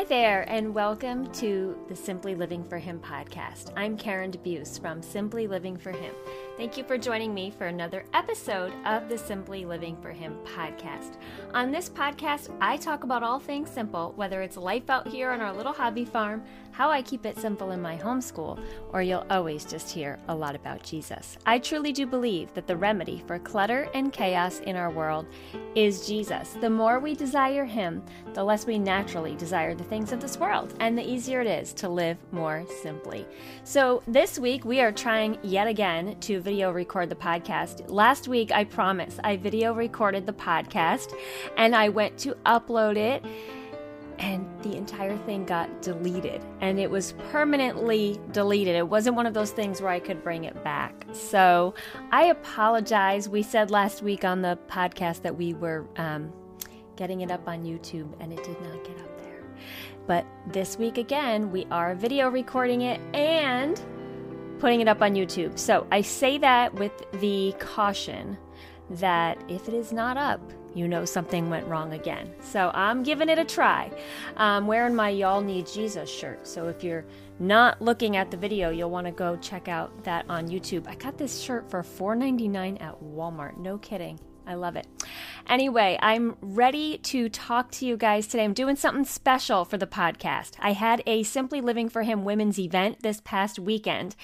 Hi there, and welcome to the Simply Living for Him podcast. I'm Karen DeBeus from Simply Living for Him. Thank you for joining me for another episode of the Simply Living for Him podcast. On this podcast, I talk about all things simple, whether it's life out here on our little hobby farm, how I keep it simple in my homeschool, or you'll always just hear a lot about Jesus. I truly do believe that the remedy for clutter and chaos in our world is Jesus. The more we desire Him, the less we naturally desire the things of this world, and the easier it is to live more simply. So, this week we are trying yet again to video record the podcast. Last week, I promise, I video recorded the podcast and I went to upload it and the entire thing got deleted and it was permanently deleted. It wasn't one of those things where I could bring it back. So I apologize. We said last week on the podcast that we were um, getting it up on YouTube and it did not get up there. But this week again, we are video recording it and putting it up on YouTube. So I say that with the caution that if it is not up, you know something went wrong again. So I'm giving it a try. I'm wearing my Y'all Need Jesus shirt. So if you're not looking at the video, you'll want to go check out that on YouTube. I got this shirt for $4.99 at Walmart. No kidding. I love it. Anyway, I'm ready to talk to you guys today. I'm doing something special for the podcast. I had a Simply Living for Him women's event this past weekend.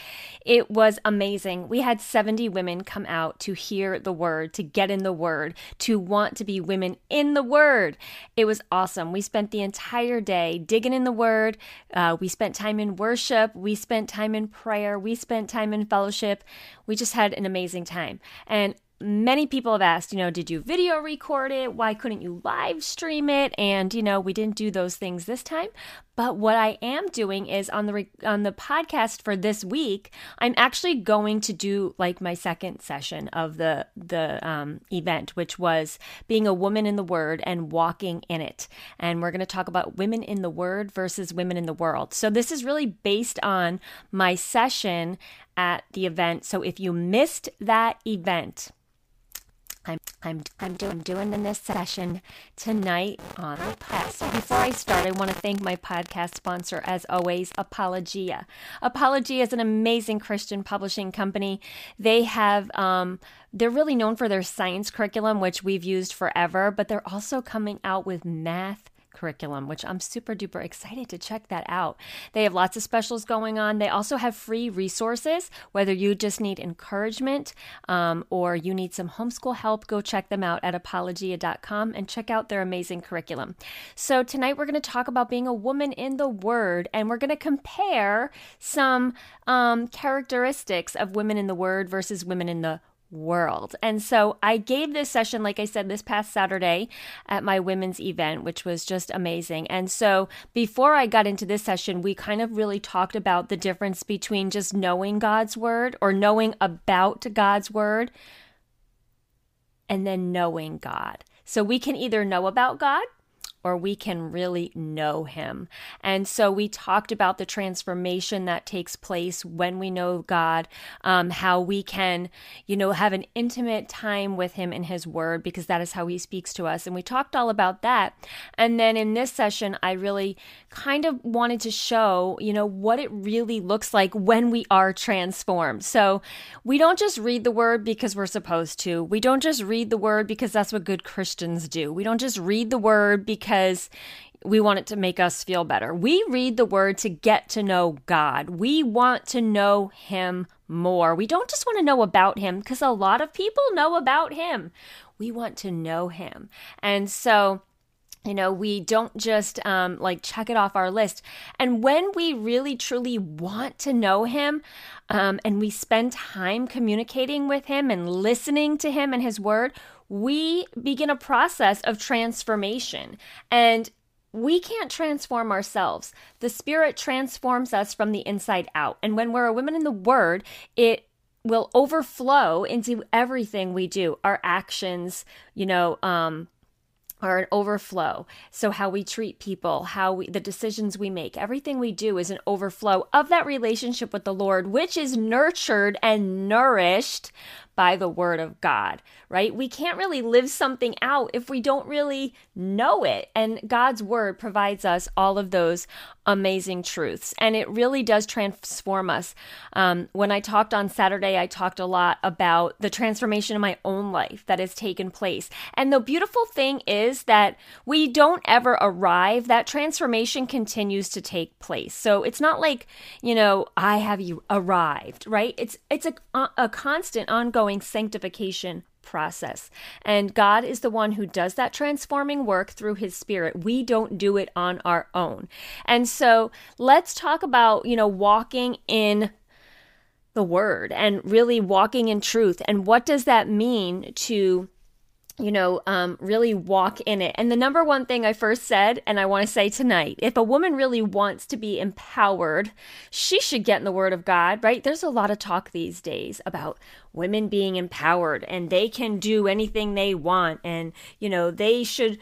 It was amazing. We had 70 women come out to hear the word, to get in the word, to want to be women in the word. It was awesome. We spent the entire day digging in the word. Uh, we spent time in worship. We spent time in prayer. We spent time in fellowship. We just had an amazing time. And many people have asked, you know, did you video record it? Why couldn't you live stream it? And you know, we didn't do those things this time. But what I am doing is on the re- on the podcast for this week, I'm actually going to do like my second session of the the um, event, which was being a woman in the Word and walking in it. And we're going to talk about women in the Word versus women in the world. So this is really based on my session at the event. So if you missed that event, I'm I'm I'm doing doing in this session tonight on the podcast. Before I start, I want to thank my podcast sponsor, as always, Apologia. Apologia is an amazing Christian publishing company. They have um, they're really known for their science curriculum, which we've used forever, but they're also coming out with math curriculum, which I'm super duper excited to check that out. They have lots of specials going on. They also have free resources, whether you just need encouragement um, or you need some homeschool help, go check them out at apologia.com and check out their amazing curriculum. So, tonight we're going to talk about being a woman in the Word and we're going to compare some um, characteristics of women in the Word versus women in the world. And so I gave this session, like I said, this past Saturday at my women's event, which was just amazing. And so before I got into this session, we kind of really talked about the difference between just knowing God's word or knowing about God's word and then knowing God. So we can either know about God or we can really know Him. And so we talked about the transformation that takes place when we know God, um, how we can, you know, have an intimate time with Him in His Word because that is how He speaks to us. And we talked all about that. And then in this session, I really kind of wanted to show, you know, what it really looks like when we are transformed. So we don't just read the Word because we're supposed to, we don't just read the Word because that's what good Christians do, we don't just read the Word because because we want it to make us feel better. We read the word to get to know God. We want to know Him more. We don't just want to know about Him because a lot of people know about Him. We want to know Him. And so, you know, we don't just um, like check it off our list. And when we really truly want to know Him um, and we spend time communicating with Him and listening to Him and His Word, we begin a process of transformation. And we can't transform ourselves. The Spirit transforms us from the inside out. And when we're a woman in the Word, it will overflow into everything we do our actions, you know, um, are an overflow. So how we treat people, how we the decisions we make, everything we do is an overflow of that relationship with the Lord, which is nurtured and nourished by the word of God, right? We can't really live something out if we don't really know it. And God's word provides us all of those amazing truths. And it really does transform us. Um, when I talked on Saturday, I talked a lot about the transformation in my own life that has taken place. And the beautiful thing is that we don't ever arrive, that transformation continues to take place. So it's not like, you know, I have you arrived, right? It's it's a, a constant ongoing sanctification process. And God is the one who does that transforming work through his spirit. We don't do it on our own. And so let's talk about, you know, walking in the word and really walking in truth. And what does that mean to you know, um, really walk in it. And the number one thing I first said, and I want to say tonight, if a woman really wants to be empowered, she should get in the Word of God, right? There's a lot of talk these days about women being empowered and they can do anything they want and, you know, they should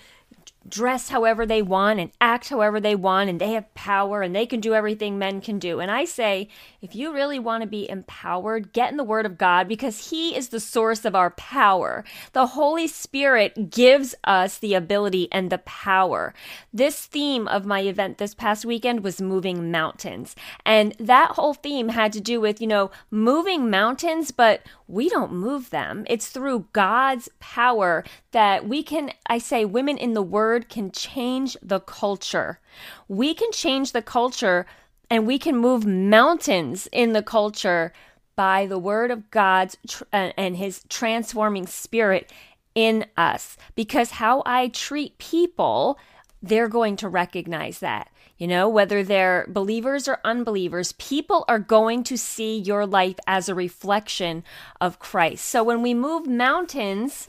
dress however they want and act however they want and they have power and they can do everything men can do. And I say, if you really want to be empowered, get in the Word of God because He is the source of our power. The Holy Spirit gives us the ability and the power. This theme of my event this past weekend was moving mountains. And that whole theme had to do with, you know, moving mountains, but we don't move them. It's through God's power that we can, I say, women in the Word can change the culture. We can change the culture and we can move mountains in the culture by the word of God tr- uh, and his transforming spirit in us. Because how I treat people, they're going to recognize that. You know, whether they're believers or unbelievers, people are going to see your life as a reflection of Christ. So when we move mountains,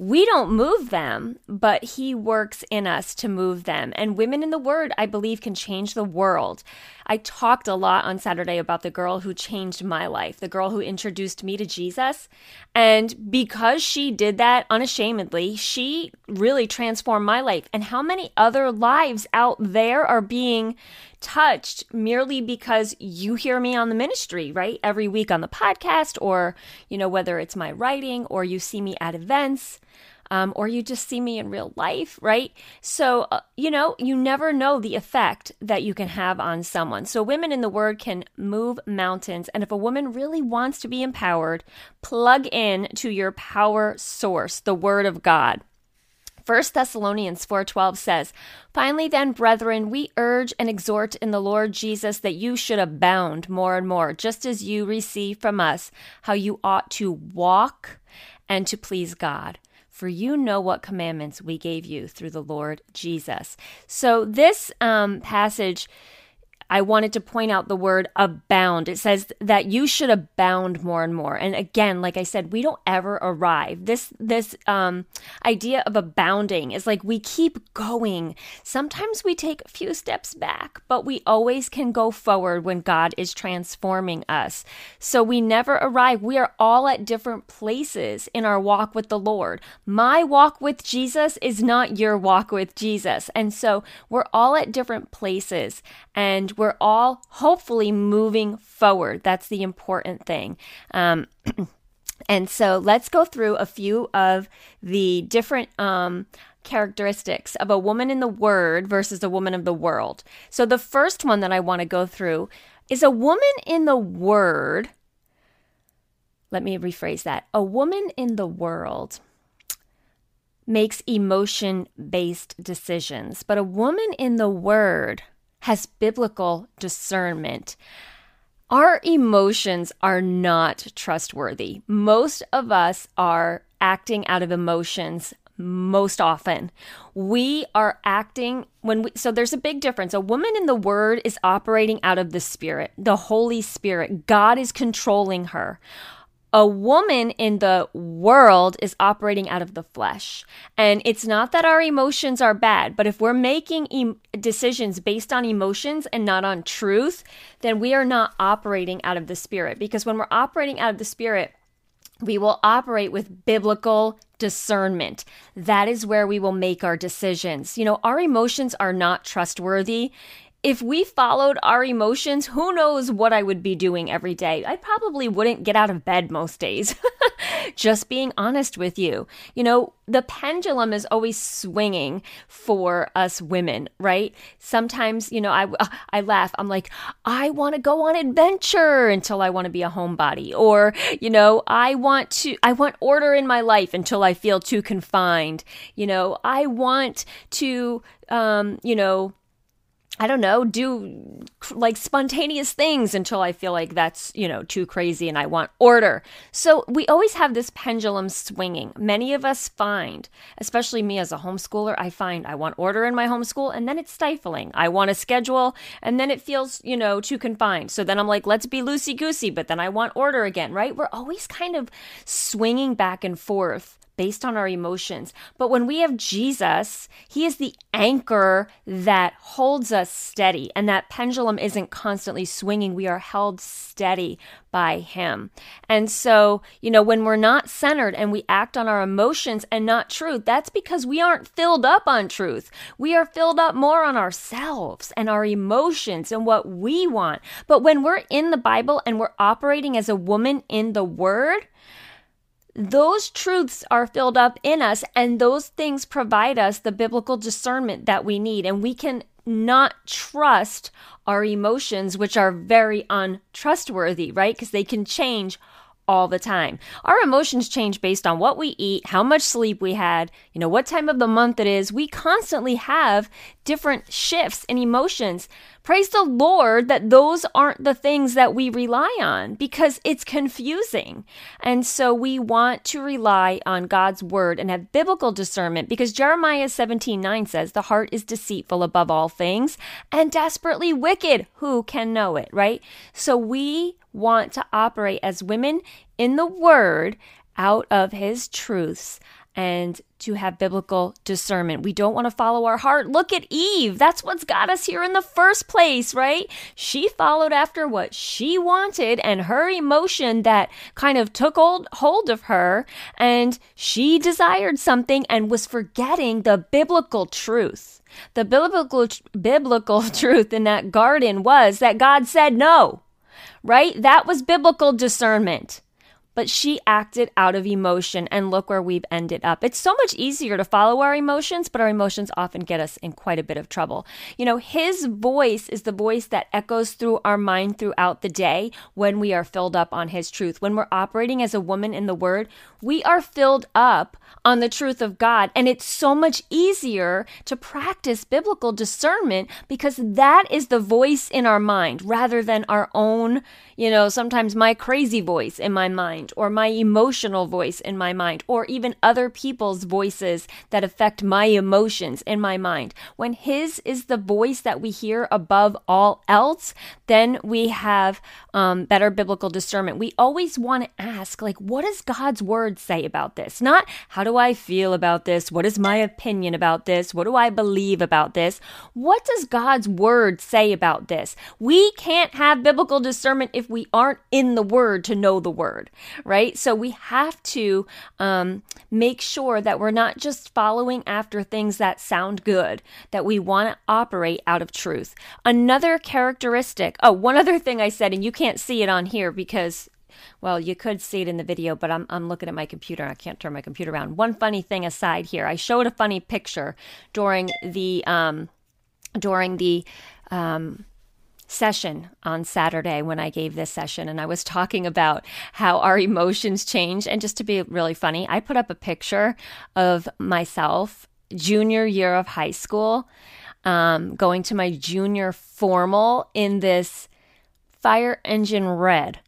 we don't move them, but He works in us to move them. And women in the Word, I believe, can change the world. I talked a lot on Saturday about the girl who changed my life, the girl who introduced me to Jesus. And because she did that unashamedly, she really transformed my life. And how many other lives out there are being touched merely because you hear me on the ministry, right? Every week on the podcast, or, you know, whether it's my writing or you see me at events um, or you just see me in real life, right? So, uh, you know, you never know the effect that you can have on someone. So, women in the Word can move mountains. And if a woman really wants to be empowered, plug in to your power source, the Word of God. 1 Thessalonians 4:12 says, "Finally then, brethren, we urge and exhort in the Lord Jesus that you should abound more and more, just as you receive from us how you ought to walk and to please God." For you know what commandments we gave you through the Lord Jesus. So, this um, passage I wanted to point out the word abound. It says that you should abound more and more. And again, like I said, we don't ever arrive. This this um, idea of abounding is like we keep going. Sometimes we take a few steps back, but we always can go forward when God is transforming us. So we never arrive. We are all at different places in our walk with the Lord. My walk with Jesus is not your walk with Jesus. And so we're all at different places and we're all hopefully moving forward. That's the important thing. Um, and so let's go through a few of the different um, characteristics of a woman in the word versus a woman of the world. So the first one that I want to go through is a woman in the word. Let me rephrase that. A woman in the world makes emotion based decisions, but a woman in the word has biblical discernment. Our emotions are not trustworthy. Most of us are acting out of emotions most often. We are acting when we, so there's a big difference. A woman in the word is operating out of the spirit, the Holy Spirit. God is controlling her a woman in the world is operating out of the flesh. And it's not that our emotions are bad, but if we're making em- decisions based on emotions and not on truth, then we are not operating out of the spirit. Because when we're operating out of the spirit, we will operate with biblical discernment. That is where we will make our decisions. You know, our emotions are not trustworthy if we followed our emotions, who knows what I would be doing every day? I probably wouldn't get out of bed most days. Just being honest with you. You know, the pendulum is always swinging for us women, right? Sometimes, you know, I I laugh. I'm like, I want to go on adventure until I want to be a homebody or, you know, I want to I want order in my life until I feel too confined. You know, I want to um, you know, I don't know, do like spontaneous things until I feel like that's, you know, too crazy and I want order. So we always have this pendulum swinging. Many of us find, especially me as a homeschooler, I find I want order in my homeschool and then it's stifling. I want a schedule and then it feels, you know, too confined. So then I'm like, let's be loosey goosey, but then I want order again, right? We're always kind of swinging back and forth based on our emotions. But when we have Jesus, He is the anchor that holds us steady, and that pendulum isn't constantly swinging. We are held steady by Him. And so, you know, when we're not centered and we act on our emotions and not truth, that's because we aren't filled up on truth. We are filled up more on ourselves and our emotions and what we want. But when we're in the Bible and we're operating as a woman in the Word, those truths are filled up in us, and those things provide us the biblical discernment that we need. And we can not trust our emotions, which are very untrustworthy, right? Because they can change all the time. Our emotions change based on what we eat, how much sleep we had, you know, what time of the month it is. We constantly have different shifts in emotions. Praise the Lord that those aren't the things that we rely on because it's confusing. And so we want to rely on God's word and have biblical discernment because Jeremiah 17 9 says, The heart is deceitful above all things and desperately wicked. Who can know it, right? So we want to operate as women in the Word out of His truths and to have biblical discernment. We don't want to follow our heart. Look at Eve. That's what's got us here in the first place, right? She followed after what she wanted and her emotion that kind of took hold, hold of her, and she desired something and was forgetting the biblical truth. The biblical biblical truth in that garden was that God said no right? That was biblical discernment but she acted out of emotion, and look where we've ended up. It's so much easier to follow our emotions, but our emotions often get us in quite a bit of trouble. You know, his voice is the voice that echoes through our mind throughout the day when we are filled up on his truth. When we're operating as a woman in the word, we are filled up on the truth of God, and it's so much easier to practice biblical discernment because that is the voice in our mind rather than our own, you know, sometimes my crazy voice in my mind mind or my emotional voice in my mind or even other people's voices that affect my emotions in my mind. When His is the voice that we hear above all else, then we have um, better biblical discernment. We always want to ask, like, what does God's word say about this? Not how do I feel about this? What is my opinion about this? What do I believe about this? What does God's word say about this? We can't have biblical discernment if we aren't in the word to know the word right? So we have to um, make sure that we're not just following after things that sound good, that we want to operate out of truth. Another characteristic, oh, one other thing I said, and you can't see it on here because well, you could see it in the video, but I'm, I'm looking at my computer. and I can't turn my computer around. One funny thing aside here, I showed a funny picture during the um, during the um, session on Saturday when I gave this session, and I was talking about how our emotions change. And just to be really funny, I put up a picture of myself junior year of high school, um, going to my junior formal in this fire engine red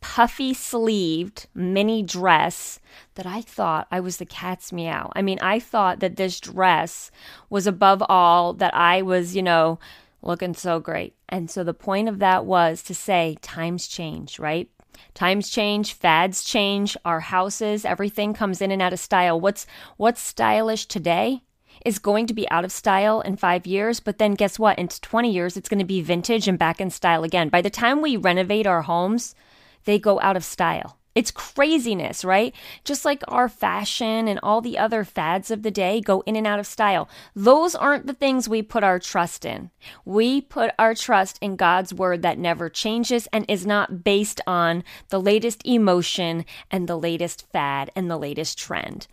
puffy sleeved mini dress that I thought I was the cat's meow. I mean, I thought that this dress was above all, that I was, you know, looking so great. And so the point of that was to say times change, right? Times change, fads change, our houses, everything comes in and out of style. What's what's stylish today is going to be out of style in 5 years, but then guess what? In 20 years it's going to be vintage and back in style again. By the time we renovate our homes, they go out of style It's craziness, right? Just like our fashion and all the other fads of the day go in and out of style. Those aren't the things we put our trust in. We put our trust in God's word that never changes and is not based on the latest emotion and the latest fad and the latest trend.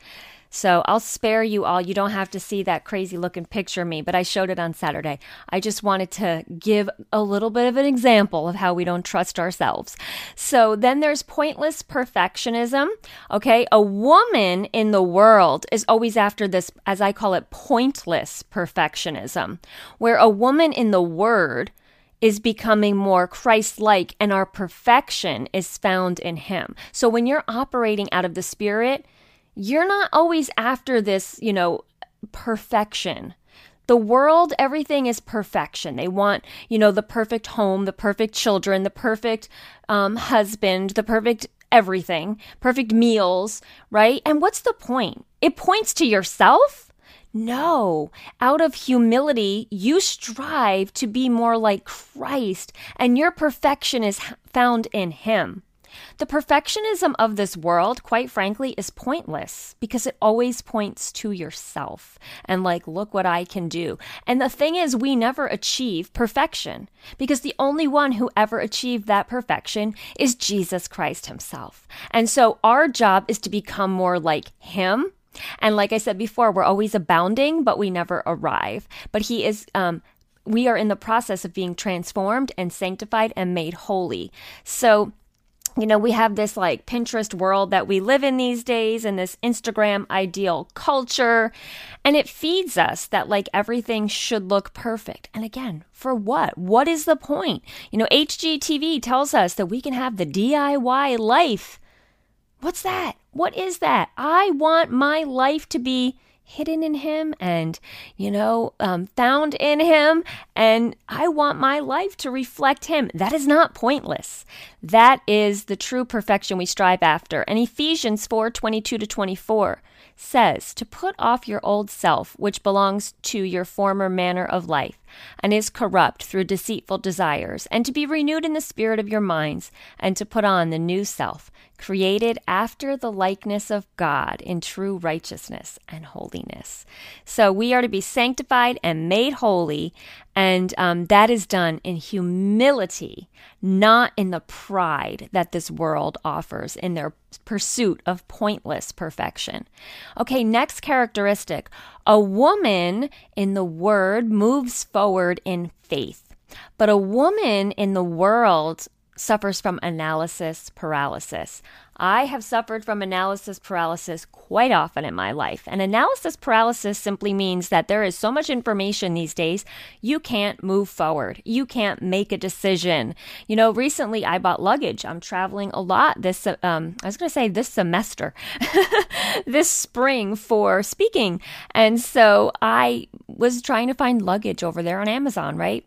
So I'll spare you all. You don't have to see that crazy looking picture of me, but I showed it on Saturday. I just wanted to give a little bit of an example of how we don't trust ourselves. So then there's pointless perfectionism. Okay. A woman in the world is always after this, as I call it, pointless perfectionism, where a woman in the word is becoming more Christ like and our perfection is found in Him. So when you're operating out of the Spirit, you're not always after this, you know, perfection. The world, everything is perfection. They want, you know, the perfect home, the perfect children, the perfect um, husband, the perfect everything, perfect meals, right? And what's the point? It points to yourself? No. Out of humility, you strive to be more like Christ, and your perfection is found in Him. The perfectionism of this world, quite frankly, is pointless because it always points to yourself and, like, look what I can do. And the thing is, we never achieve perfection because the only one who ever achieved that perfection is Jesus Christ Himself. And so our job is to become more like Him. And like I said before, we're always abounding, but we never arrive. But He is, um, we are in the process of being transformed and sanctified and made holy. So, you know, we have this like Pinterest world that we live in these days and this Instagram ideal culture. And it feeds us that like everything should look perfect. And again, for what? What is the point? You know, HGTV tells us that we can have the DIY life. What's that? What is that? I want my life to be hidden in him and, you know, um, found in him. And I want my life to reflect him. That is not pointless. That is the true perfection we strive after. And Ephesians 4 22 to 24 says to put off your old self, which belongs to your former manner of life and is corrupt through deceitful desires, and to be renewed in the spirit of your minds, and to put on the new self created after the likeness of God in true righteousness and holiness. So we are to be sanctified and made holy, and um, that is done in humility, not in the pride that this world offers in their pursuit of pointless perfection. Okay, next characteristic a woman in the word moves forward in faith. But a woman in the world suffers from analysis paralysis. I have suffered from analysis paralysis quite often in my life. And analysis paralysis simply means that there is so much information these days, you can't move forward. You can't make a decision. You know, recently I bought luggage. I'm traveling a lot this, um, I was going to say this semester, this spring for speaking. And so I was trying to find luggage over there on Amazon, right?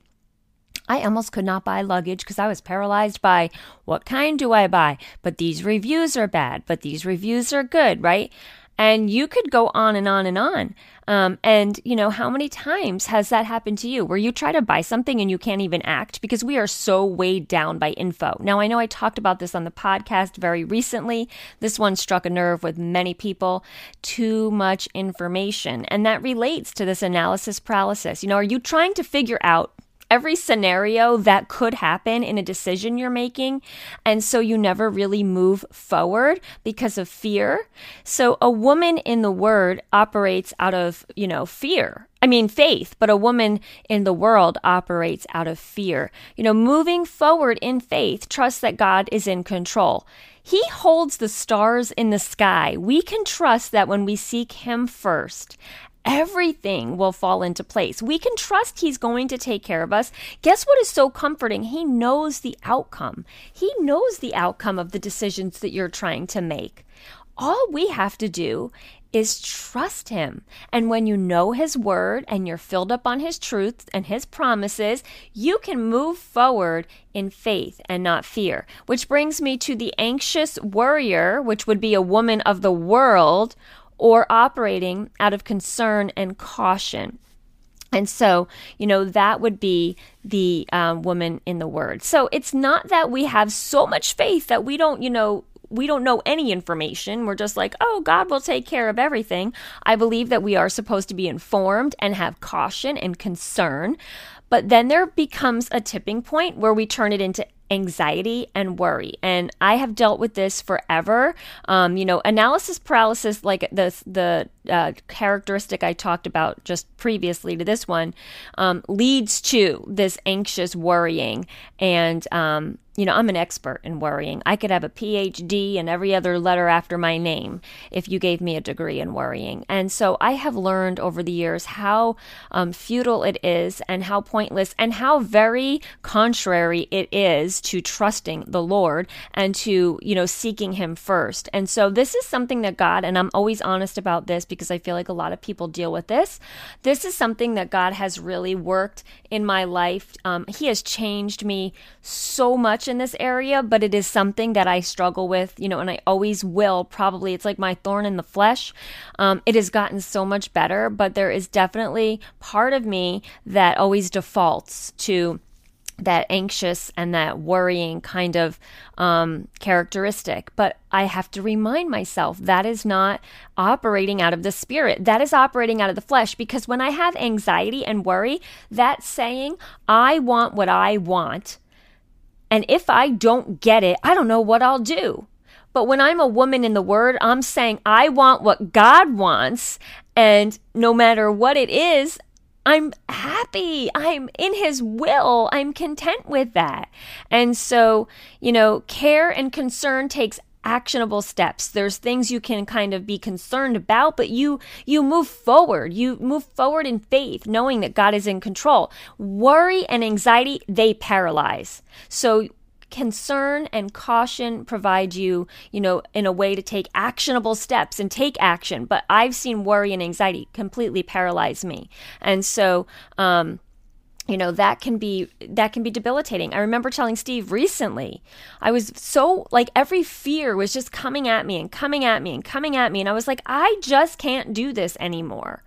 I almost could not buy luggage because I was paralyzed by what kind do I buy? But these reviews are bad, but these reviews are good, right? And you could go on and on and on. Um, and, you know, how many times has that happened to you where you try to buy something and you can't even act because we are so weighed down by info? Now, I know I talked about this on the podcast very recently. This one struck a nerve with many people. Too much information. And that relates to this analysis paralysis. You know, are you trying to figure out every scenario that could happen in a decision you're making. And so you never really move forward because of fear. So a woman in the word operates out of, you know, fear. I mean, faith, but a woman in the world operates out of fear. You know, moving forward in faith, trust that God is in control. He holds the stars in the sky. We can trust that when we seek Him first everything will fall into place. We can trust He's going to take care of us. Guess what is so comforting? He knows the outcome. He knows the outcome of the decisions that you're trying to make. All we have to do is trust him. And when you know his word and you're filled up on his truths and his promises, you can move forward in faith and not fear. Which brings me to the anxious worrier, which would be a woman of the world or operating out of concern and caution. And so, you know, that would be the um, woman in the word. So it's not that we have so much faith that we don't, you know, we don't know any information. We're just like, oh, God will take care of everything. I believe that we are supposed to be informed and have caution and concern. But then there becomes a tipping point where we turn it into anxiety and worry. And I have dealt with this forever. Um, you know, analysis paralysis, like the the uh, characteristic I talked about just previously to this one, um, leads to this anxious worrying and um, you know, I'm an expert in worrying. I could have a PhD and every other letter after my name if you gave me a degree in worrying. And so I have learned over the years how um, futile it is and how pointless and how very contrary it is to trusting the Lord and to, you know, seeking Him first. And so this is something that God, and I'm always honest about this because I feel like a lot of people deal with this. This is something that God has really worked in my life. Um, he has changed me so much in this area, but it is something that I struggle with, you know, and I always will. Probably it's like my thorn in the flesh. Um, it has gotten so much better, but there is definitely part of me that always defaults to that anxious and that worrying kind of um, characteristic. But I have to remind myself that is not operating out of the spirit. That is operating out of the flesh. Because when I have anxiety and worry, that's saying, I want what I want. And if I don't get it, I don't know what I'll do. But when I'm a woman in the word, I'm saying, I want what God wants. And no matter what it is, I'm happy. I'm in his will. I'm content with that. And so, you know, care and concern takes actionable steps there's things you can kind of be concerned about but you you move forward you move forward in faith knowing that God is in control worry and anxiety they paralyze so concern and caution provide you, you know, in a way to take actionable steps and take action. But I've seen worry and anxiety completely paralyze me. And so, um, you know that can be that can be debilitating i remember telling steve recently i was so like every fear was just coming at me and coming at me and coming at me and i was like i just can't do this anymore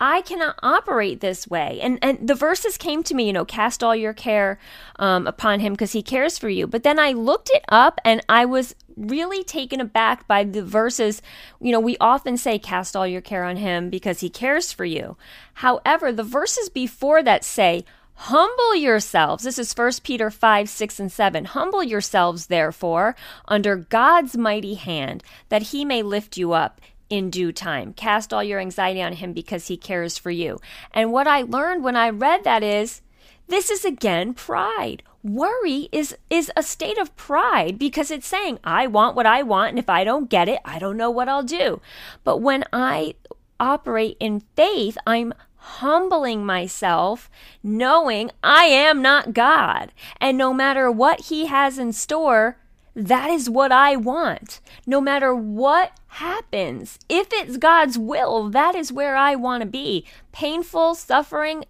I cannot operate this way. And and the verses came to me, you know, cast all your care um, upon him because he cares for you. But then I looked it up and I was really taken aback by the verses. You know, we often say cast all your care on him because he cares for you. However, the verses before that say, Humble yourselves. This is 1 Peter 5, 6, and 7. Humble yourselves, therefore, under God's mighty hand, that he may lift you up in due time. Cast all your anxiety on him because he cares for you. And what I learned when I read that is this is again pride. Worry is is a state of pride because it's saying I want what I want and if I don't get it, I don't know what I'll do. But when I operate in faith, I'm humbling myself, knowing I am not God. And no matter what He has in store, that is what I want. No matter what happens, if it's God's will, that is where I want to be. Painful, suffering,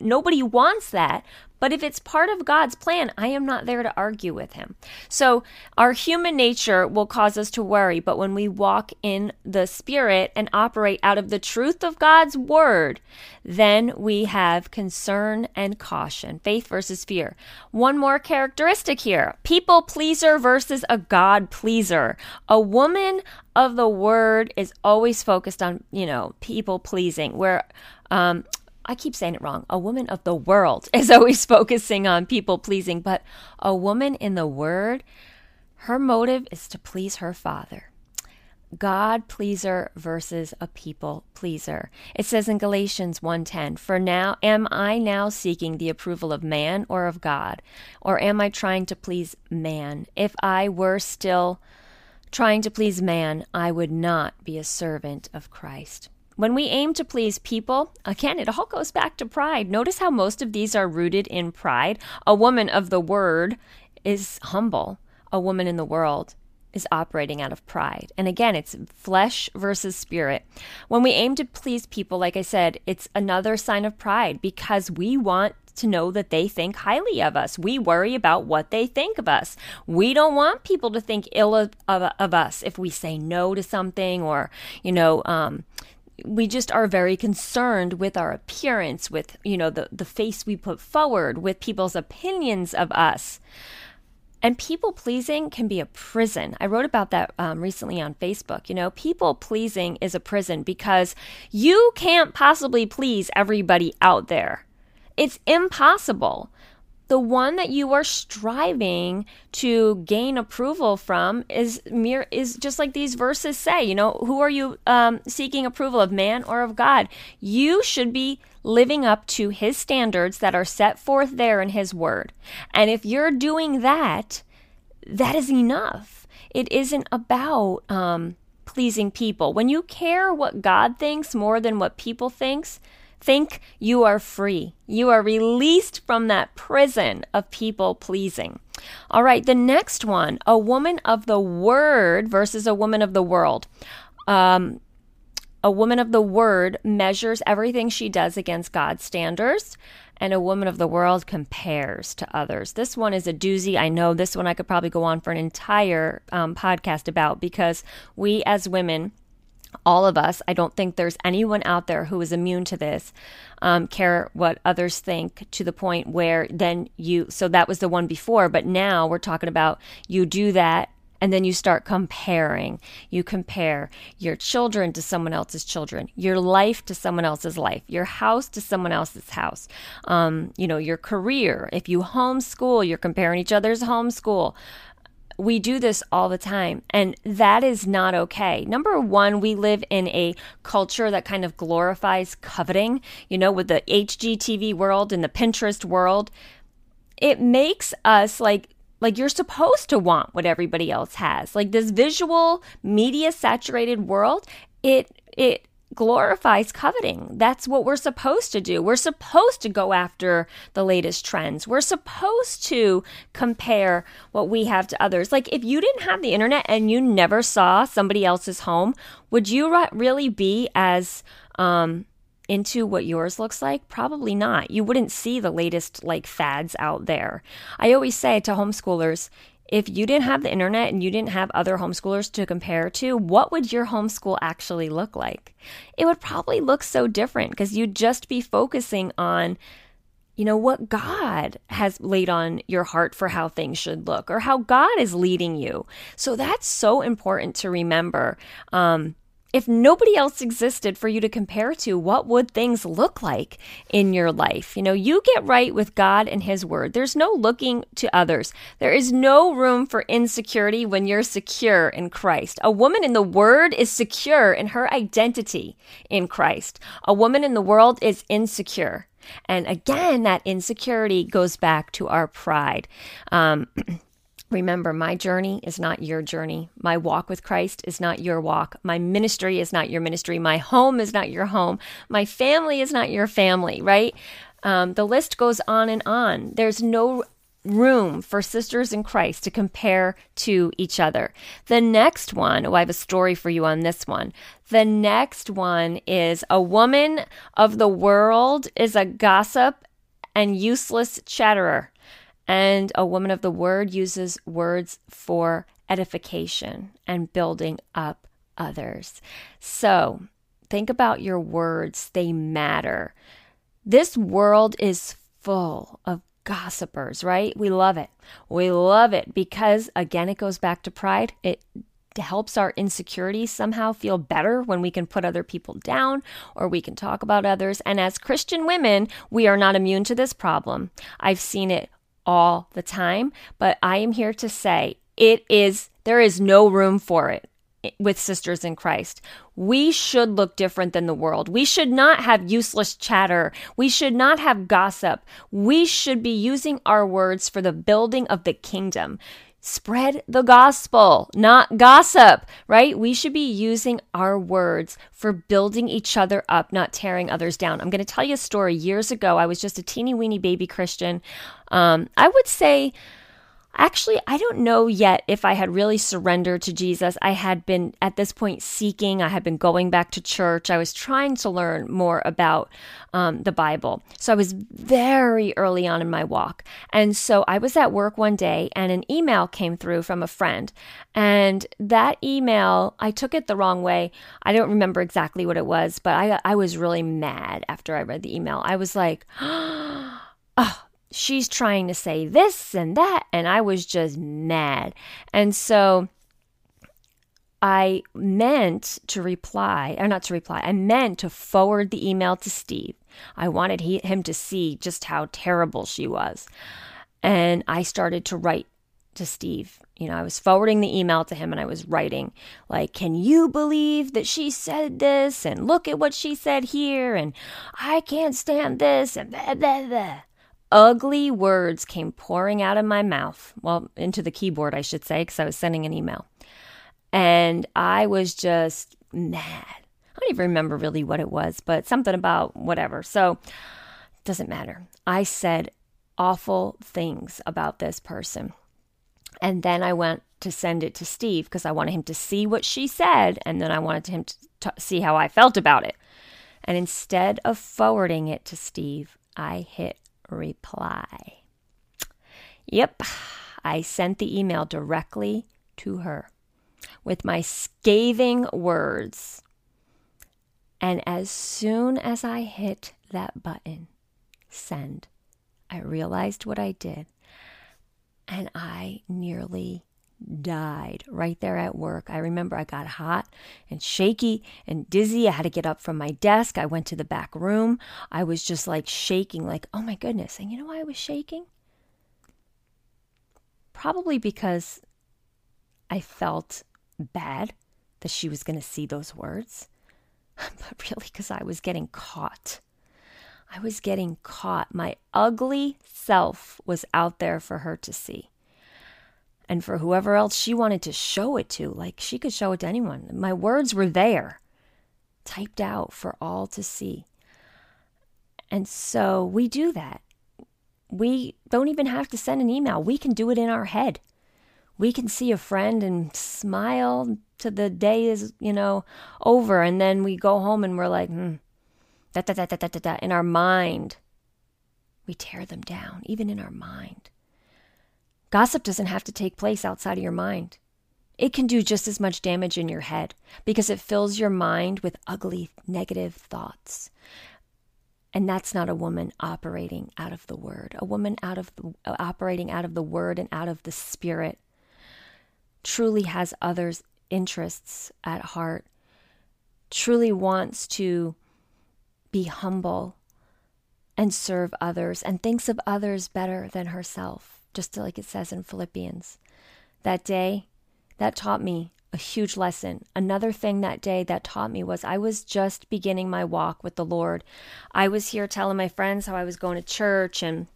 nobody wants that. But if it's part of God's plan, I am not there to argue with him. So our human nature will cause us to worry, but when we walk in the spirit and operate out of the truth of God's word, then we have concern and caution. Faith versus fear. One more characteristic here. People pleaser versus a God pleaser. A woman of the word is always focused on, you know, people pleasing, where um, I keep saying it wrong. A woman of the world is always focusing on people pleasing, but a woman in the word, her motive is to please her father. God pleaser versus a people pleaser. It says in Galatians 1:10, "For now am I now seeking the approval of man or of God, or am I trying to please man? If I were still trying to please man, I would not be a servant of Christ." When we aim to please people, again, it all goes back to pride. Notice how most of these are rooted in pride. A woman of the word is humble, a woman in the world is operating out of pride. And again, it's flesh versus spirit. When we aim to please people, like I said, it's another sign of pride because we want to know that they think highly of us. We worry about what they think of us. We don't want people to think ill of, of, of us if we say no to something or, you know, um, we just are very concerned with our appearance, with, you know, the, the face we put forward, with people's opinions of us. And people pleasing can be a prison. I wrote about that um, recently on Facebook. You know, people pleasing is a prison because you can't possibly please everybody out there. It's impossible the one that you are striving to gain approval from is mere is just like these verses say you know who are you um, seeking approval of man or of god? You should be living up to his standards that are set forth there in his word. And if you're doing that that is enough. It isn't about um, pleasing people. When you care what god thinks more than what people thinks Think you are free. You are released from that prison of people pleasing. All right, the next one a woman of the word versus a woman of the world. Um, a woman of the word measures everything she does against God's standards, and a woman of the world compares to others. This one is a doozy. I know this one I could probably go on for an entire um, podcast about because we as women all of us, I don't think there's anyone out there who is immune to this, um, care what others think to the point where then you, so that was the one before, but now we're talking about you do that and then you start comparing. You compare your children to someone else's children, your life to someone else's life, your house to someone else's house, um, you know, your career. If you homeschool, you're comparing each other's homeschool we do this all the time, and that is not okay. Number one, we live in a culture that kind of glorifies coveting, you know, with the HGTV world and the Pinterest world. It makes us like like you're supposed to want what everybody else has. Like this visual media saturated world, it it glorifies coveting. That's what we're supposed to do. We're supposed to go after the latest trends. We're supposed to compare what we have to others. Like if you didn't have the internet and you never saw somebody else's home, would you really be as um, into what yours looks like? Probably not. You wouldn't see the latest like fads out there. I always say to homeschoolers, if you didn't have the internet and you didn't have other homeschoolers to compare to, what would your homeschool actually look like? It would probably look so different because you'd just be focusing on, you know, what God has laid on your heart for how things should look or how God is leading you. So that's so important to remember. Um, if nobody else existed for you to compare to, what would things look like in your life? You know, you get right with God and His Word. There's no looking to others. There is no room for insecurity when you're secure in Christ. A woman in the Word is secure in her identity in Christ. A woman in the world is insecure. And again, that insecurity goes back to our pride. Um, Remember, my journey is not your journey. My walk with Christ is not your walk. My ministry is not your ministry. My home is not your home. My family is not your family, right? Um, the list goes on and on. There's no room for sisters in Christ to compare to each other. The next one, oh, I have a story for you on this one. The next one is a woman of the world is a gossip and useless chatterer. And a woman of the word uses words for edification and building up others. So think about your words, they matter. This world is full of gossipers, right? We love it. We love it because, again, it goes back to pride. It helps our insecurities somehow feel better when we can put other people down or we can talk about others. And as Christian women, we are not immune to this problem. I've seen it all the time, but I am here to say it is, there is no room for it with sisters in Christ. We should look different than the world. We should not have useless chatter. We should not have gossip. We should be using our words for the building of the kingdom. Spread the gospel, not gossip, right? We should be using our words for building each other up, not tearing others down. I'm going to tell you a story. Years ago, I was just a teeny weeny baby Christian. Um, I would say Actually, I don't know yet if I had really surrendered to Jesus. I had been at this point seeking, I had been going back to church. I was trying to learn more about um, the Bible. So I was very early on in my walk. And so I was at work one day and an email came through from a friend. And that email, I took it the wrong way. I don't remember exactly what it was, but I, I was really mad after I read the email. I was like, oh, she's trying to say this and that. And I was just mad. And so I meant to reply, or not to reply, I meant to forward the email to Steve. I wanted he, him to see just how terrible she was. And I started to write to Steve. You know, I was forwarding the email to him and I was writing, like, can you believe that she said this? And look at what she said here. And I can't stand this. And blah, blah, blah. Ugly words came pouring out of my mouth. Well, into the keyboard, I should say, because I was sending an email. And I was just mad. I don't even remember really what it was, but something about whatever. So, doesn't matter. I said awful things about this person. And then I went to send it to Steve because I wanted him to see what she said, and then I wanted him to t- see how I felt about it. And instead of forwarding it to Steve, I hit reply. Yep, I sent the email directly to her with my scathing words. And as soon as I hit that button, send, I realized what I did. And I nearly died right there at work. I remember I got hot and shaky and dizzy. I had to get up from my desk. I went to the back room. I was just like shaking, like, oh my goodness. And you know why I was shaking? Probably because I felt bad that she was going to see those words, but really because I was getting caught. I was getting caught. My ugly self was out there for her to see. And for whoever else she wanted to show it to, like she could show it to anyone. My words were there, typed out for all to see. And so we do that. We don't even have to send an email, we can do it in our head we can see a friend and smile to the day is, you know, over. And then we go home and we're like, hmm, da da da da da da. In our mind, we tear them down, even in our mind. Gossip doesn't have to take place outside of your mind. It can do just as much damage in your head because it fills your mind with ugly, negative thoughts. And that's not a woman operating out of the word. A woman out of the, operating out of the word and out of the spirit truly has others' interests at heart, truly wants to be humble and serve others and thinks of others better than herself, just like it says in Philippians. That day, that taught me a huge lesson. Another thing that day that taught me was I was just beginning my walk with the Lord. I was here telling my friends how I was going to church and,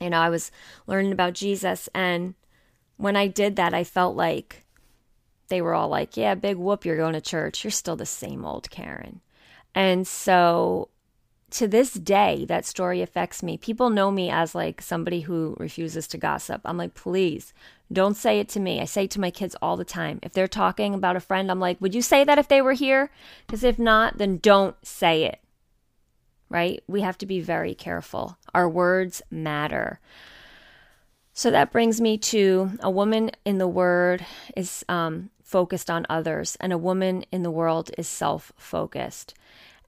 you know, I was learning about Jesus. And when I did that, I felt like they were all like, Yeah, big whoop, you're going to church. You're still the same old Karen. And so to this day, that story affects me. People know me as like somebody who refuses to gossip. I'm like, please don't say it to me. I say it to my kids all the time. If they're talking about a friend, I'm like, would you say that if they were here? Because if not, then don't say it. Right? We have to be very careful. Our words matter. So that brings me to a woman in the word is um, focused on others, and a woman in the world is self focused.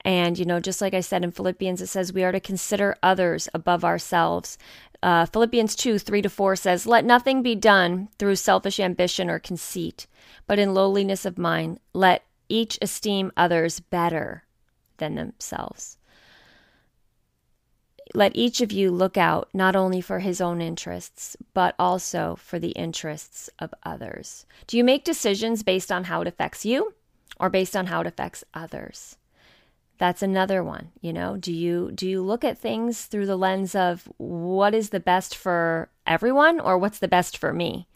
And, you know, just like I said in Philippians, it says we are to consider others above ourselves. Uh, Philippians 2 3 to 4 says, Let nothing be done through selfish ambition or conceit, but in lowliness of mind, let each esteem others better than themselves. Let each of you look out not only for his own interests, but also for the interests of others. Do you make decisions based on how it affects you or based on how it affects others? That's another one, you know. Do you do you look at things through the lens of what is the best for everyone or what's the best for me?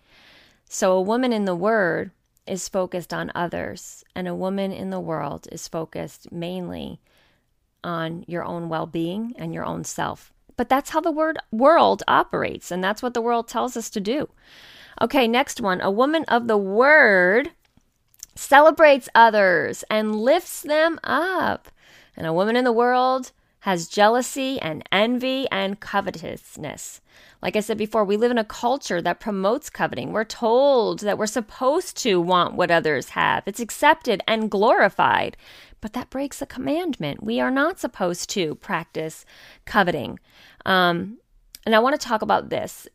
So a woman in the word is focused on others and a woman in the world is focused mainly on your own well being and your own self. But that's how the word world operates, and that's what the world tells us to do. Okay, next one. A woman of the word celebrates others and lifts them up. And a woman in the world has jealousy and envy and covetousness. Like I said before, we live in a culture that promotes coveting. We're told that we're supposed to want what others have, it's accepted and glorified. But that breaks a commandment. We are not supposed to practice coveting. Um, and I want to talk about this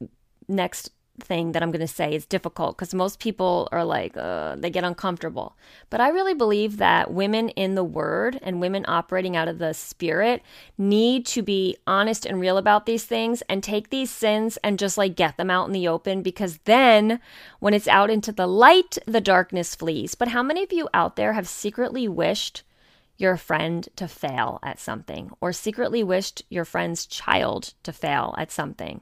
next thing that I'm going to say is difficult because most people are like, uh, they get uncomfortable. But I really believe that women in the word and women operating out of the spirit need to be honest and real about these things and take these sins and just like get them out in the open because then when it's out into the light, the darkness flees. But how many of you out there have secretly wished? Your friend to fail at something, or secretly wished your friend's child to fail at something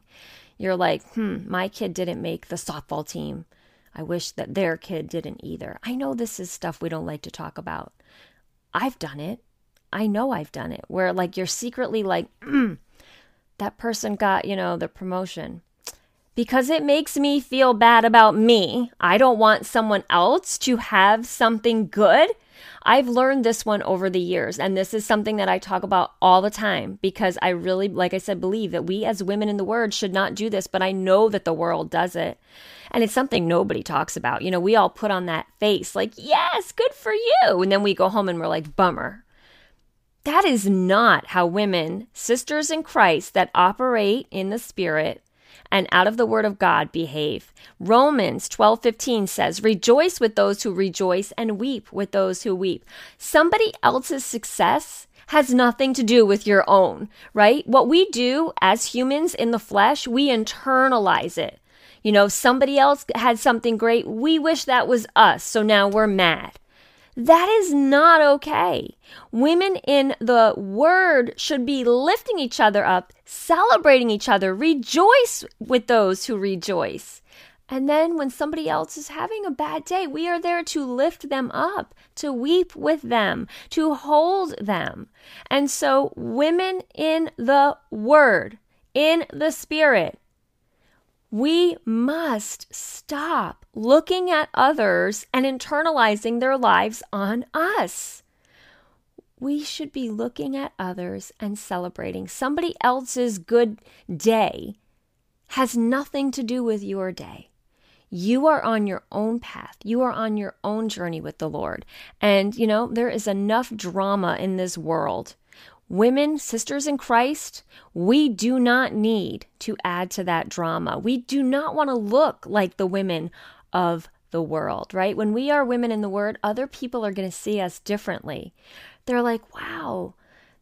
you're like, hmm, my kid didn't make the softball team. I wish that their kid didn't either. I know this is stuff we don't like to talk about. I've done it. I know I've done it where like you're secretly like, mm, that person got, you know, the promotion. Because it makes me feel bad about me. I don't want someone else to have something good I've learned this one over the years, and this is something that I talk about all the time because I really, like I said, believe that we as women in the Word should not do this, but I know that the world does it. And it's something nobody talks about. You know, we all put on that face like, yes, good for you. And then we go home and we're like, bummer. That is not how women, sisters in Christ that operate in the Spirit, and out of the word of God behave. Romans 12:15 says, "Rejoice with those who rejoice and weep with those who weep." Somebody else's success has nothing to do with your own, right? What we do as humans in the flesh, we internalize it. You know, somebody else had something great, we wish that was us, so now we're mad. That is not okay. Women in the word should be lifting each other up, celebrating each other, rejoice with those who rejoice. And then when somebody else is having a bad day, we are there to lift them up, to weep with them, to hold them. And so, women in the word, in the spirit, we must stop looking at others and internalizing their lives on us. We should be looking at others and celebrating. Somebody else's good day has nothing to do with your day. You are on your own path. You are on your own journey with the Lord. And, you know, there is enough drama in this world Women, sisters in Christ, we do not need to add to that drama. We do not want to look like the women of the world, right? When we are women in the word, other people are going to see us differently. They're like, wow,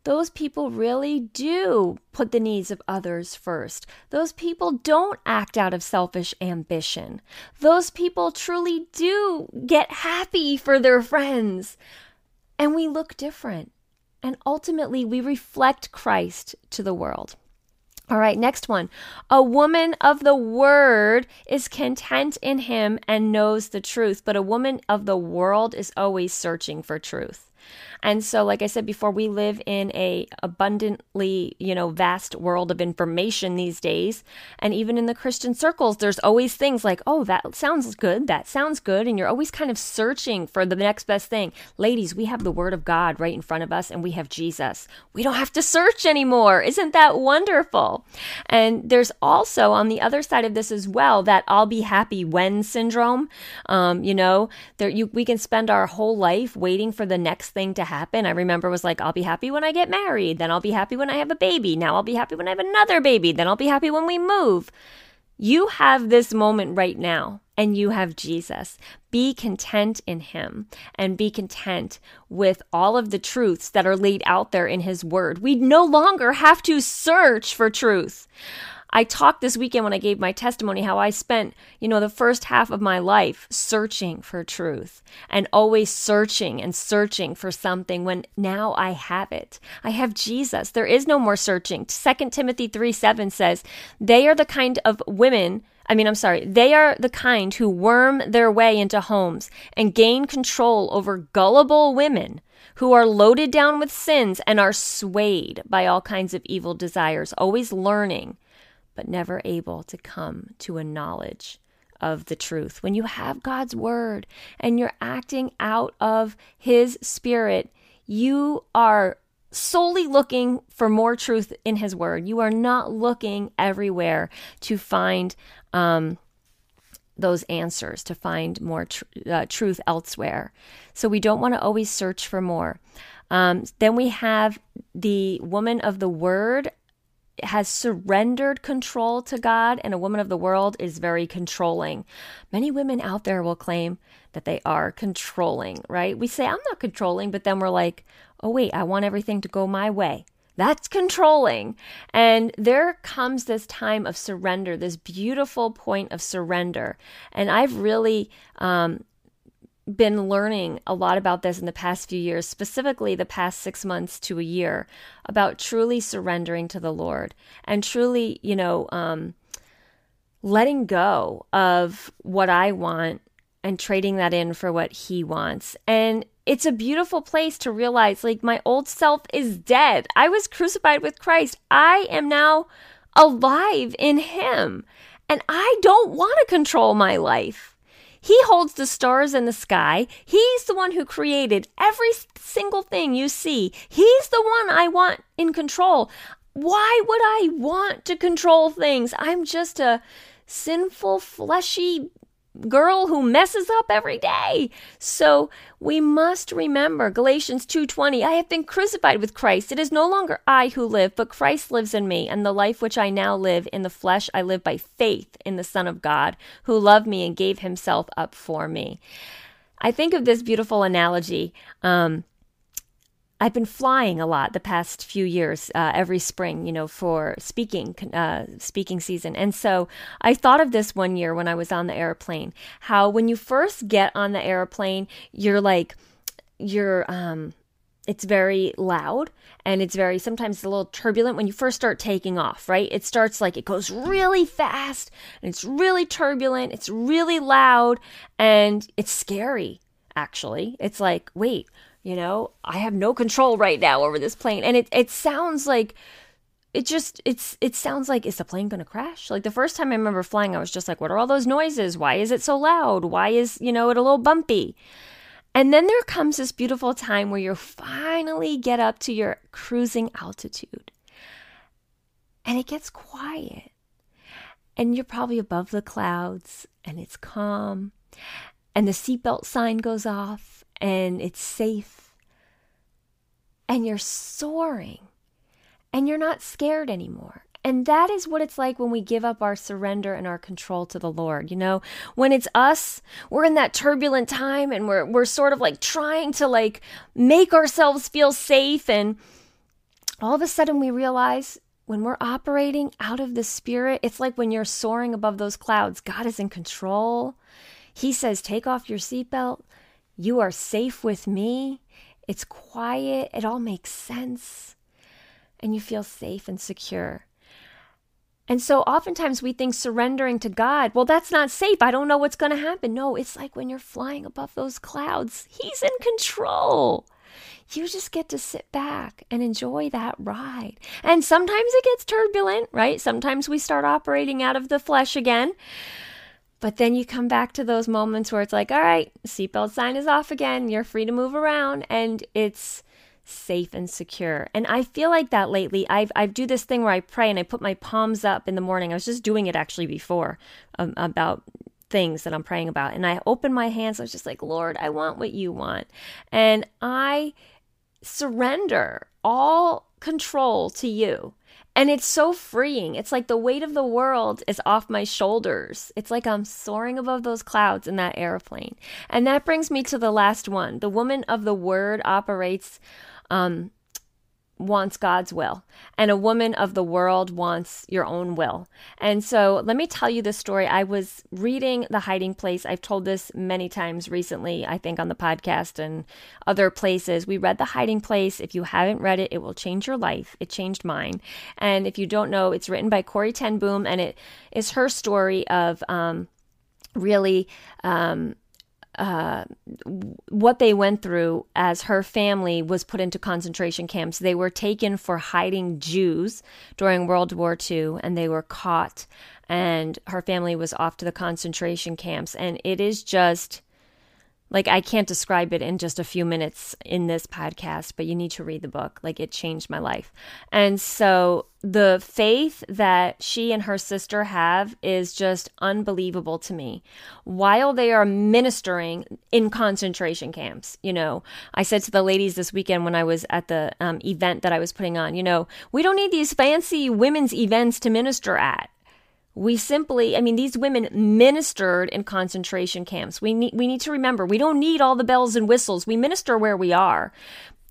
those people really do put the needs of others first. Those people don't act out of selfish ambition. Those people truly do get happy for their friends. And we look different and ultimately we reflect Christ to the world. All right, next one. A woman of the word is content in him and knows the truth, but a woman of the world is always searching for truth. And so, like I said before, we live in a abundantly, you know, vast world of information these days. And even in the Christian circles, there's always things like, oh, that sounds good. That sounds good. And you're always kind of searching for the next best thing. Ladies, we have the word of God right in front of us and we have Jesus. We don't have to search anymore. Isn't that wonderful? And there's also on the other side of this as well that I'll be happy when syndrome. Um, you know, there you we can spend our whole life waiting for the next thing to happen. I remember was like, I'll be happy when I get married. Then I'll be happy when I have a baby. Now I'll be happy when I have another baby. Then I'll be happy when we move. You have this moment right now and you have Jesus. Be content in Him and be content with all of the truths that are laid out there in His Word. We no longer have to search for truth. I talked this weekend when I gave my testimony how I spent, you know, the first half of my life searching for truth and always searching and searching for something when now I have it. I have Jesus. There is no more searching. 2 Timothy 3 7 says, They are the kind of women I mean, I'm sorry, they are the kind who worm their way into homes and gain control over gullible women who are loaded down with sins and are swayed by all kinds of evil desires, always learning but never able to come to a knowledge of the truth. When you have God's word and you're acting out of His spirit, you are solely looking for more truth in His word. You are not looking everywhere to find um, those answers, to find more tr- uh, truth elsewhere. So we don't want to always search for more. Um, then we have the woman of the word has surrendered control to God, and a woman of the world is very controlling. Many women out there will claim that they are controlling, right? We say, I'm not controlling, but then we're like, oh, wait, I want everything to go my way. That's controlling. And there comes this time of surrender, this beautiful point of surrender. And I've really um, been learning a lot about this in the past few years, specifically the past six months to a year, about truly surrendering to the Lord and truly, you know, um, letting go of what I want and trading that in for what He wants. And it's a beautiful place to realize like my old self is dead. I was crucified with Christ. I am now alive in Him. And I don't want to control my life. He holds the stars in the sky. He's the one who created every single thing you see. He's the one I want in control. Why would I want to control things? I'm just a sinful, fleshy girl who messes up every day. So we must remember Galatians 2:20, I have been crucified with Christ. It is no longer I who live, but Christ lives in me, and the life which I now live in the flesh I live by faith in the Son of God, who loved me and gave himself up for me. I think of this beautiful analogy um, I've been flying a lot the past few years, uh, every spring, you know, for speaking, uh, speaking season. And so I thought of this one year when I was on the airplane, how when you first get on the airplane, you're like, you're, um, it's very loud and it's very sometimes a little turbulent when you first start taking off, right? It starts like it goes really fast and it's really turbulent, it's really loud, and it's scary, actually. It's like, wait, you know, I have no control right now over this plane. And it, it sounds like it just it's it sounds like is the plane going to crash? Like the first time i remember flying i was just like what are all those noises? Why is it so loud? Why is you know it a little bumpy? And then there comes this beautiful time where you finally get up to your cruising altitude. And it gets quiet. And you're probably above the clouds and it's calm. And the seatbelt sign goes off and it's safe and you're soaring and you're not scared anymore. And that is what it's like when we give up our surrender and our control to the Lord. You know, when it's us, we're in that turbulent time and we're we're sort of like trying to like make ourselves feel safe and all of a sudden we realize when we're operating out of the spirit, it's like when you're soaring above those clouds, God is in control. He says, "Take off your seatbelt. You are safe with me. It's quiet. It all makes sense. And you feel safe and secure. And so oftentimes we think surrendering to God, well, that's not safe. I don't know what's going to happen. No, it's like when you're flying above those clouds, He's in control. You just get to sit back and enjoy that ride. And sometimes it gets turbulent, right? Sometimes we start operating out of the flesh again. But then you come back to those moments where it's like, all right, seatbelt sign is off again. You're free to move around and it's safe and secure. And I feel like that lately. I've I do this thing where I pray and I put my palms up in the morning. I was just doing it actually before um, about things that I'm praying about. And I open my hands. I was just like, Lord, I want what you want. And I surrender all control to you. And it's so freeing. It's like the weight of the world is off my shoulders. It's like I'm soaring above those clouds in that airplane. And that brings me to the last one. The woman of the word operates um, wants God's will, and a woman of the world wants your own will. And so, let me tell you the story. I was reading The Hiding Place. I've told this many times recently, I think, on the podcast and other places. We read The Hiding Place. If you haven't read it, it will change your life. It changed mine. And if you don't know, it's written by Corrie ten Boom, and it is her story of um, really. Um, uh, what they went through as her family was put into concentration camps. They were taken for hiding Jews during World War II and they were caught, and her family was off to the concentration camps. And it is just like I can't describe it in just a few minutes in this podcast, but you need to read the book. Like it changed my life. And so the faith that she and her sister have is just unbelievable to me. While they are ministering in concentration camps, you know, I said to the ladies this weekend when I was at the um, event that I was putting on, you know, we don't need these fancy women's events to minister at. We simply, I mean, these women ministered in concentration camps. We need, we need to remember, we don't need all the bells and whistles. We minister where we are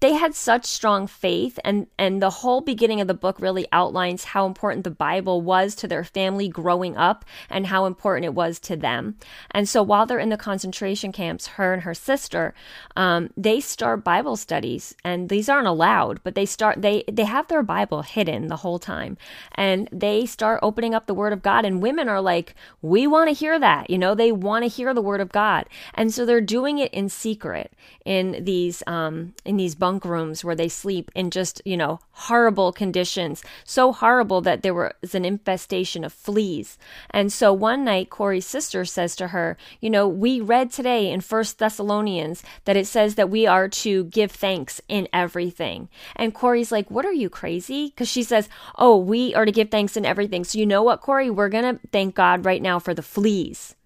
they had such strong faith and and the whole beginning of the book really outlines how important the bible was to their family growing up and how important it was to them. And so while they're in the concentration camps her and her sister um, they start bible studies and these aren't allowed but they start they they have their bible hidden the whole time. And they start opening up the word of god and women are like we want to hear that you know? They want to hear the word of god. And so they're doing it in secret in these um in these bunk rooms where they sleep in just, you know, horrible conditions. So horrible that there was an infestation of fleas. And so one night, Corrie's sister says to her, You know, we read today in First Thessalonians that it says that we are to give thanks in everything. And Corrie's like, What are you crazy? Because she says, Oh, we are to give thanks in everything. So you know what, Corrie? We're going to thank God right now for the fleas.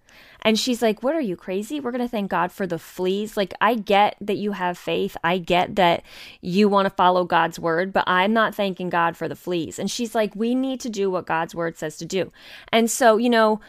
And she's like, What are you crazy? We're going to thank God for the fleas. Like, I get that you have faith. I get that you want to follow God's word, but I'm not thanking God for the fleas. And she's like, We need to do what God's word says to do. And so, you know,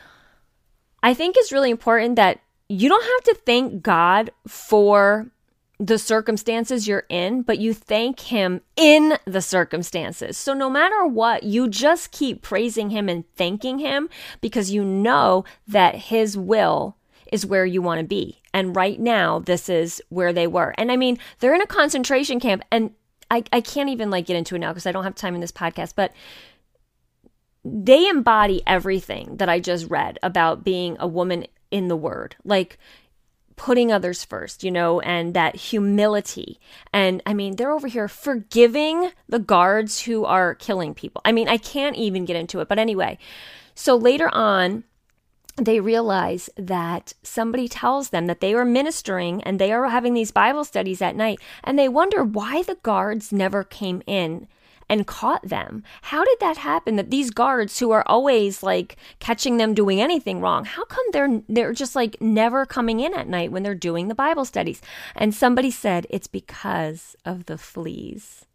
I think it's really important that you don't have to thank God for the circumstances you're in, but you thank Him in the circumstances. So no matter what, you just keep praising Him and thanking Him because you know that His will is where you want to be. And right now, this is where they were. And I mean, they're in a concentration camp, and I, I can't even like get into it now because I don't have time in this podcast, but they embody everything that I just read about being a woman in the word. Like, putting others first, you know, and that humility. And I mean, they're over here forgiving the guards who are killing people. I mean, I can't even get into it. But anyway, so later on, they realize that somebody tells them that they are ministering and they are having these Bible studies at night, and they wonder why the guards never came in and caught them. How did that happen that these guards who are always like catching them doing anything wrong, how come they're they're just like never coming in at night when they're doing the Bible studies? And somebody said it's because of the fleas.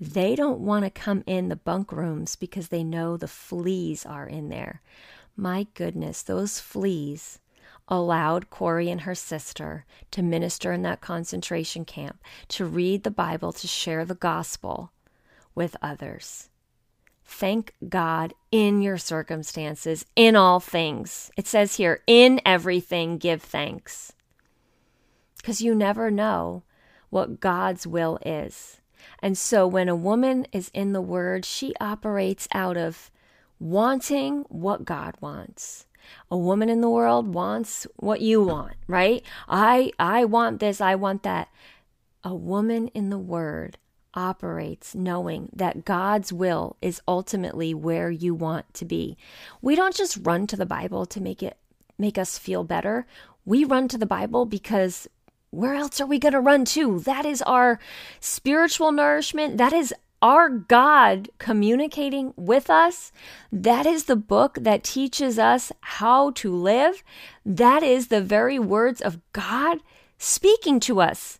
They don't want to come in the bunk rooms because they know the fleas are in there. My goodness, those fleas allowed Corrie and her sister to minister in that concentration camp, to read the Bible, to share the gospel with others. Thank God in your circumstances, in all things. It says here, in everything, give thanks. Because you never know what God's will is. And so when a woman is in the Word, she operates out of wanting what God wants. A woman in the world wants what you want, right? I I want this, I want that. A woman in the word operates knowing that God's will is ultimately where you want to be. We don't just run to the Bible to make it make us feel better. We run to the Bible because where else are we going to run to? That is our spiritual nourishment. That is our God communicating with us. That is the book that teaches us how to live. That is the very words of God speaking to us.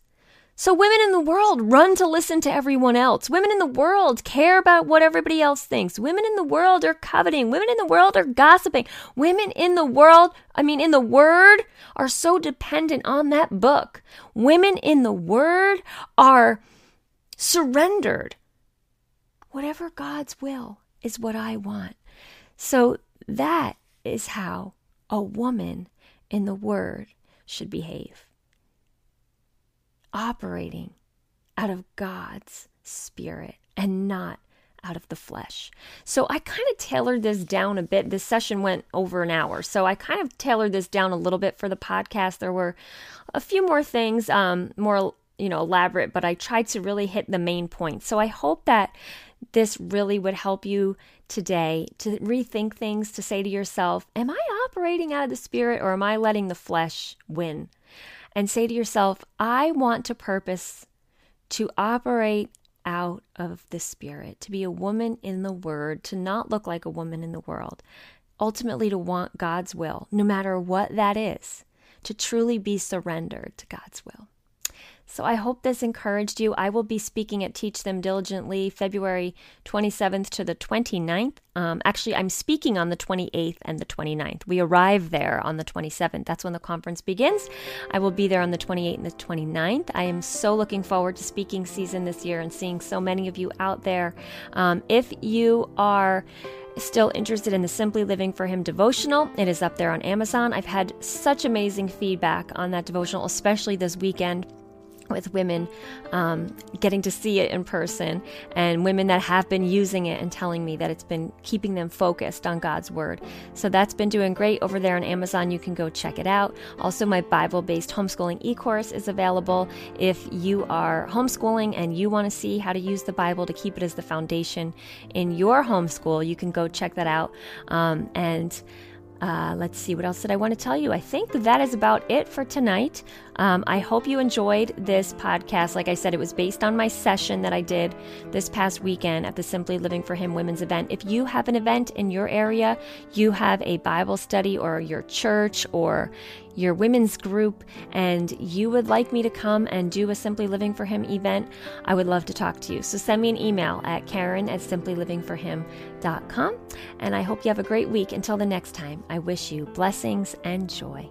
So women in the world run to listen to everyone else. Women in the world care about what everybody else thinks. Women in the world are coveting. Women in the world are gossiping. Women in the world, I mean, in the word, are so dependent on that book. Women in the word are surrendered. Whatever God's will is what I want. So that is how a woman in the word should behave operating out of God's spirit and not out of the flesh. So I kind of tailored this down a bit. This session went over an hour. So I kind of tailored this down a little bit for the podcast. There were a few more things, um, more, you know, elaborate, but I tried to really hit the main point. So I hope that this really would help you today to rethink things, to say to yourself, Am I operating out of the spirit or am I letting the flesh win? And say to yourself, I want to purpose to operate out of the Spirit, to be a woman in the Word, to not look like a woman in the world, ultimately to want God's will, no matter what that is, to truly be surrendered to God's will. So I hope this encouraged you. I will be speaking at Teach Them Diligently February 27th to the 29th. Um, actually, I'm speaking on the 28th and the 29th. We arrive there on the 27th. That's when the conference begins. I will be there on the 28th and the 29th. I am so looking forward to speaking season this year and seeing so many of you out there. Um, if you are still interested in the Simply Living for Him devotional, it is up there on Amazon. I've had such amazing feedback on that devotional, especially this weekend with women um, getting to see it in person and women that have been using it and telling me that it's been keeping them focused on God's Word. So that's been doing great over there on Amazon. You can go check it out. Also, my Bible based homeschooling e course is available. If you are homeschooling and you want to see how to use the Bible to keep it as the foundation in your homeschool, you can go check that out. Um, and uh, let's see, what else did I want to tell you? I think that is about it for tonight. Um, I hope you enjoyed this podcast. Like I said, it was based on my session that I did this past weekend at the Simply Living for Him women's event. If you have an event in your area, you have a Bible study or your church or your women's group, and you would like me to come and do a Simply Living for Him event, I would love to talk to you. So send me an email at Karen at simplylivingforhim.com. And I hope you have a great week. Until the next time, I wish you blessings and joy.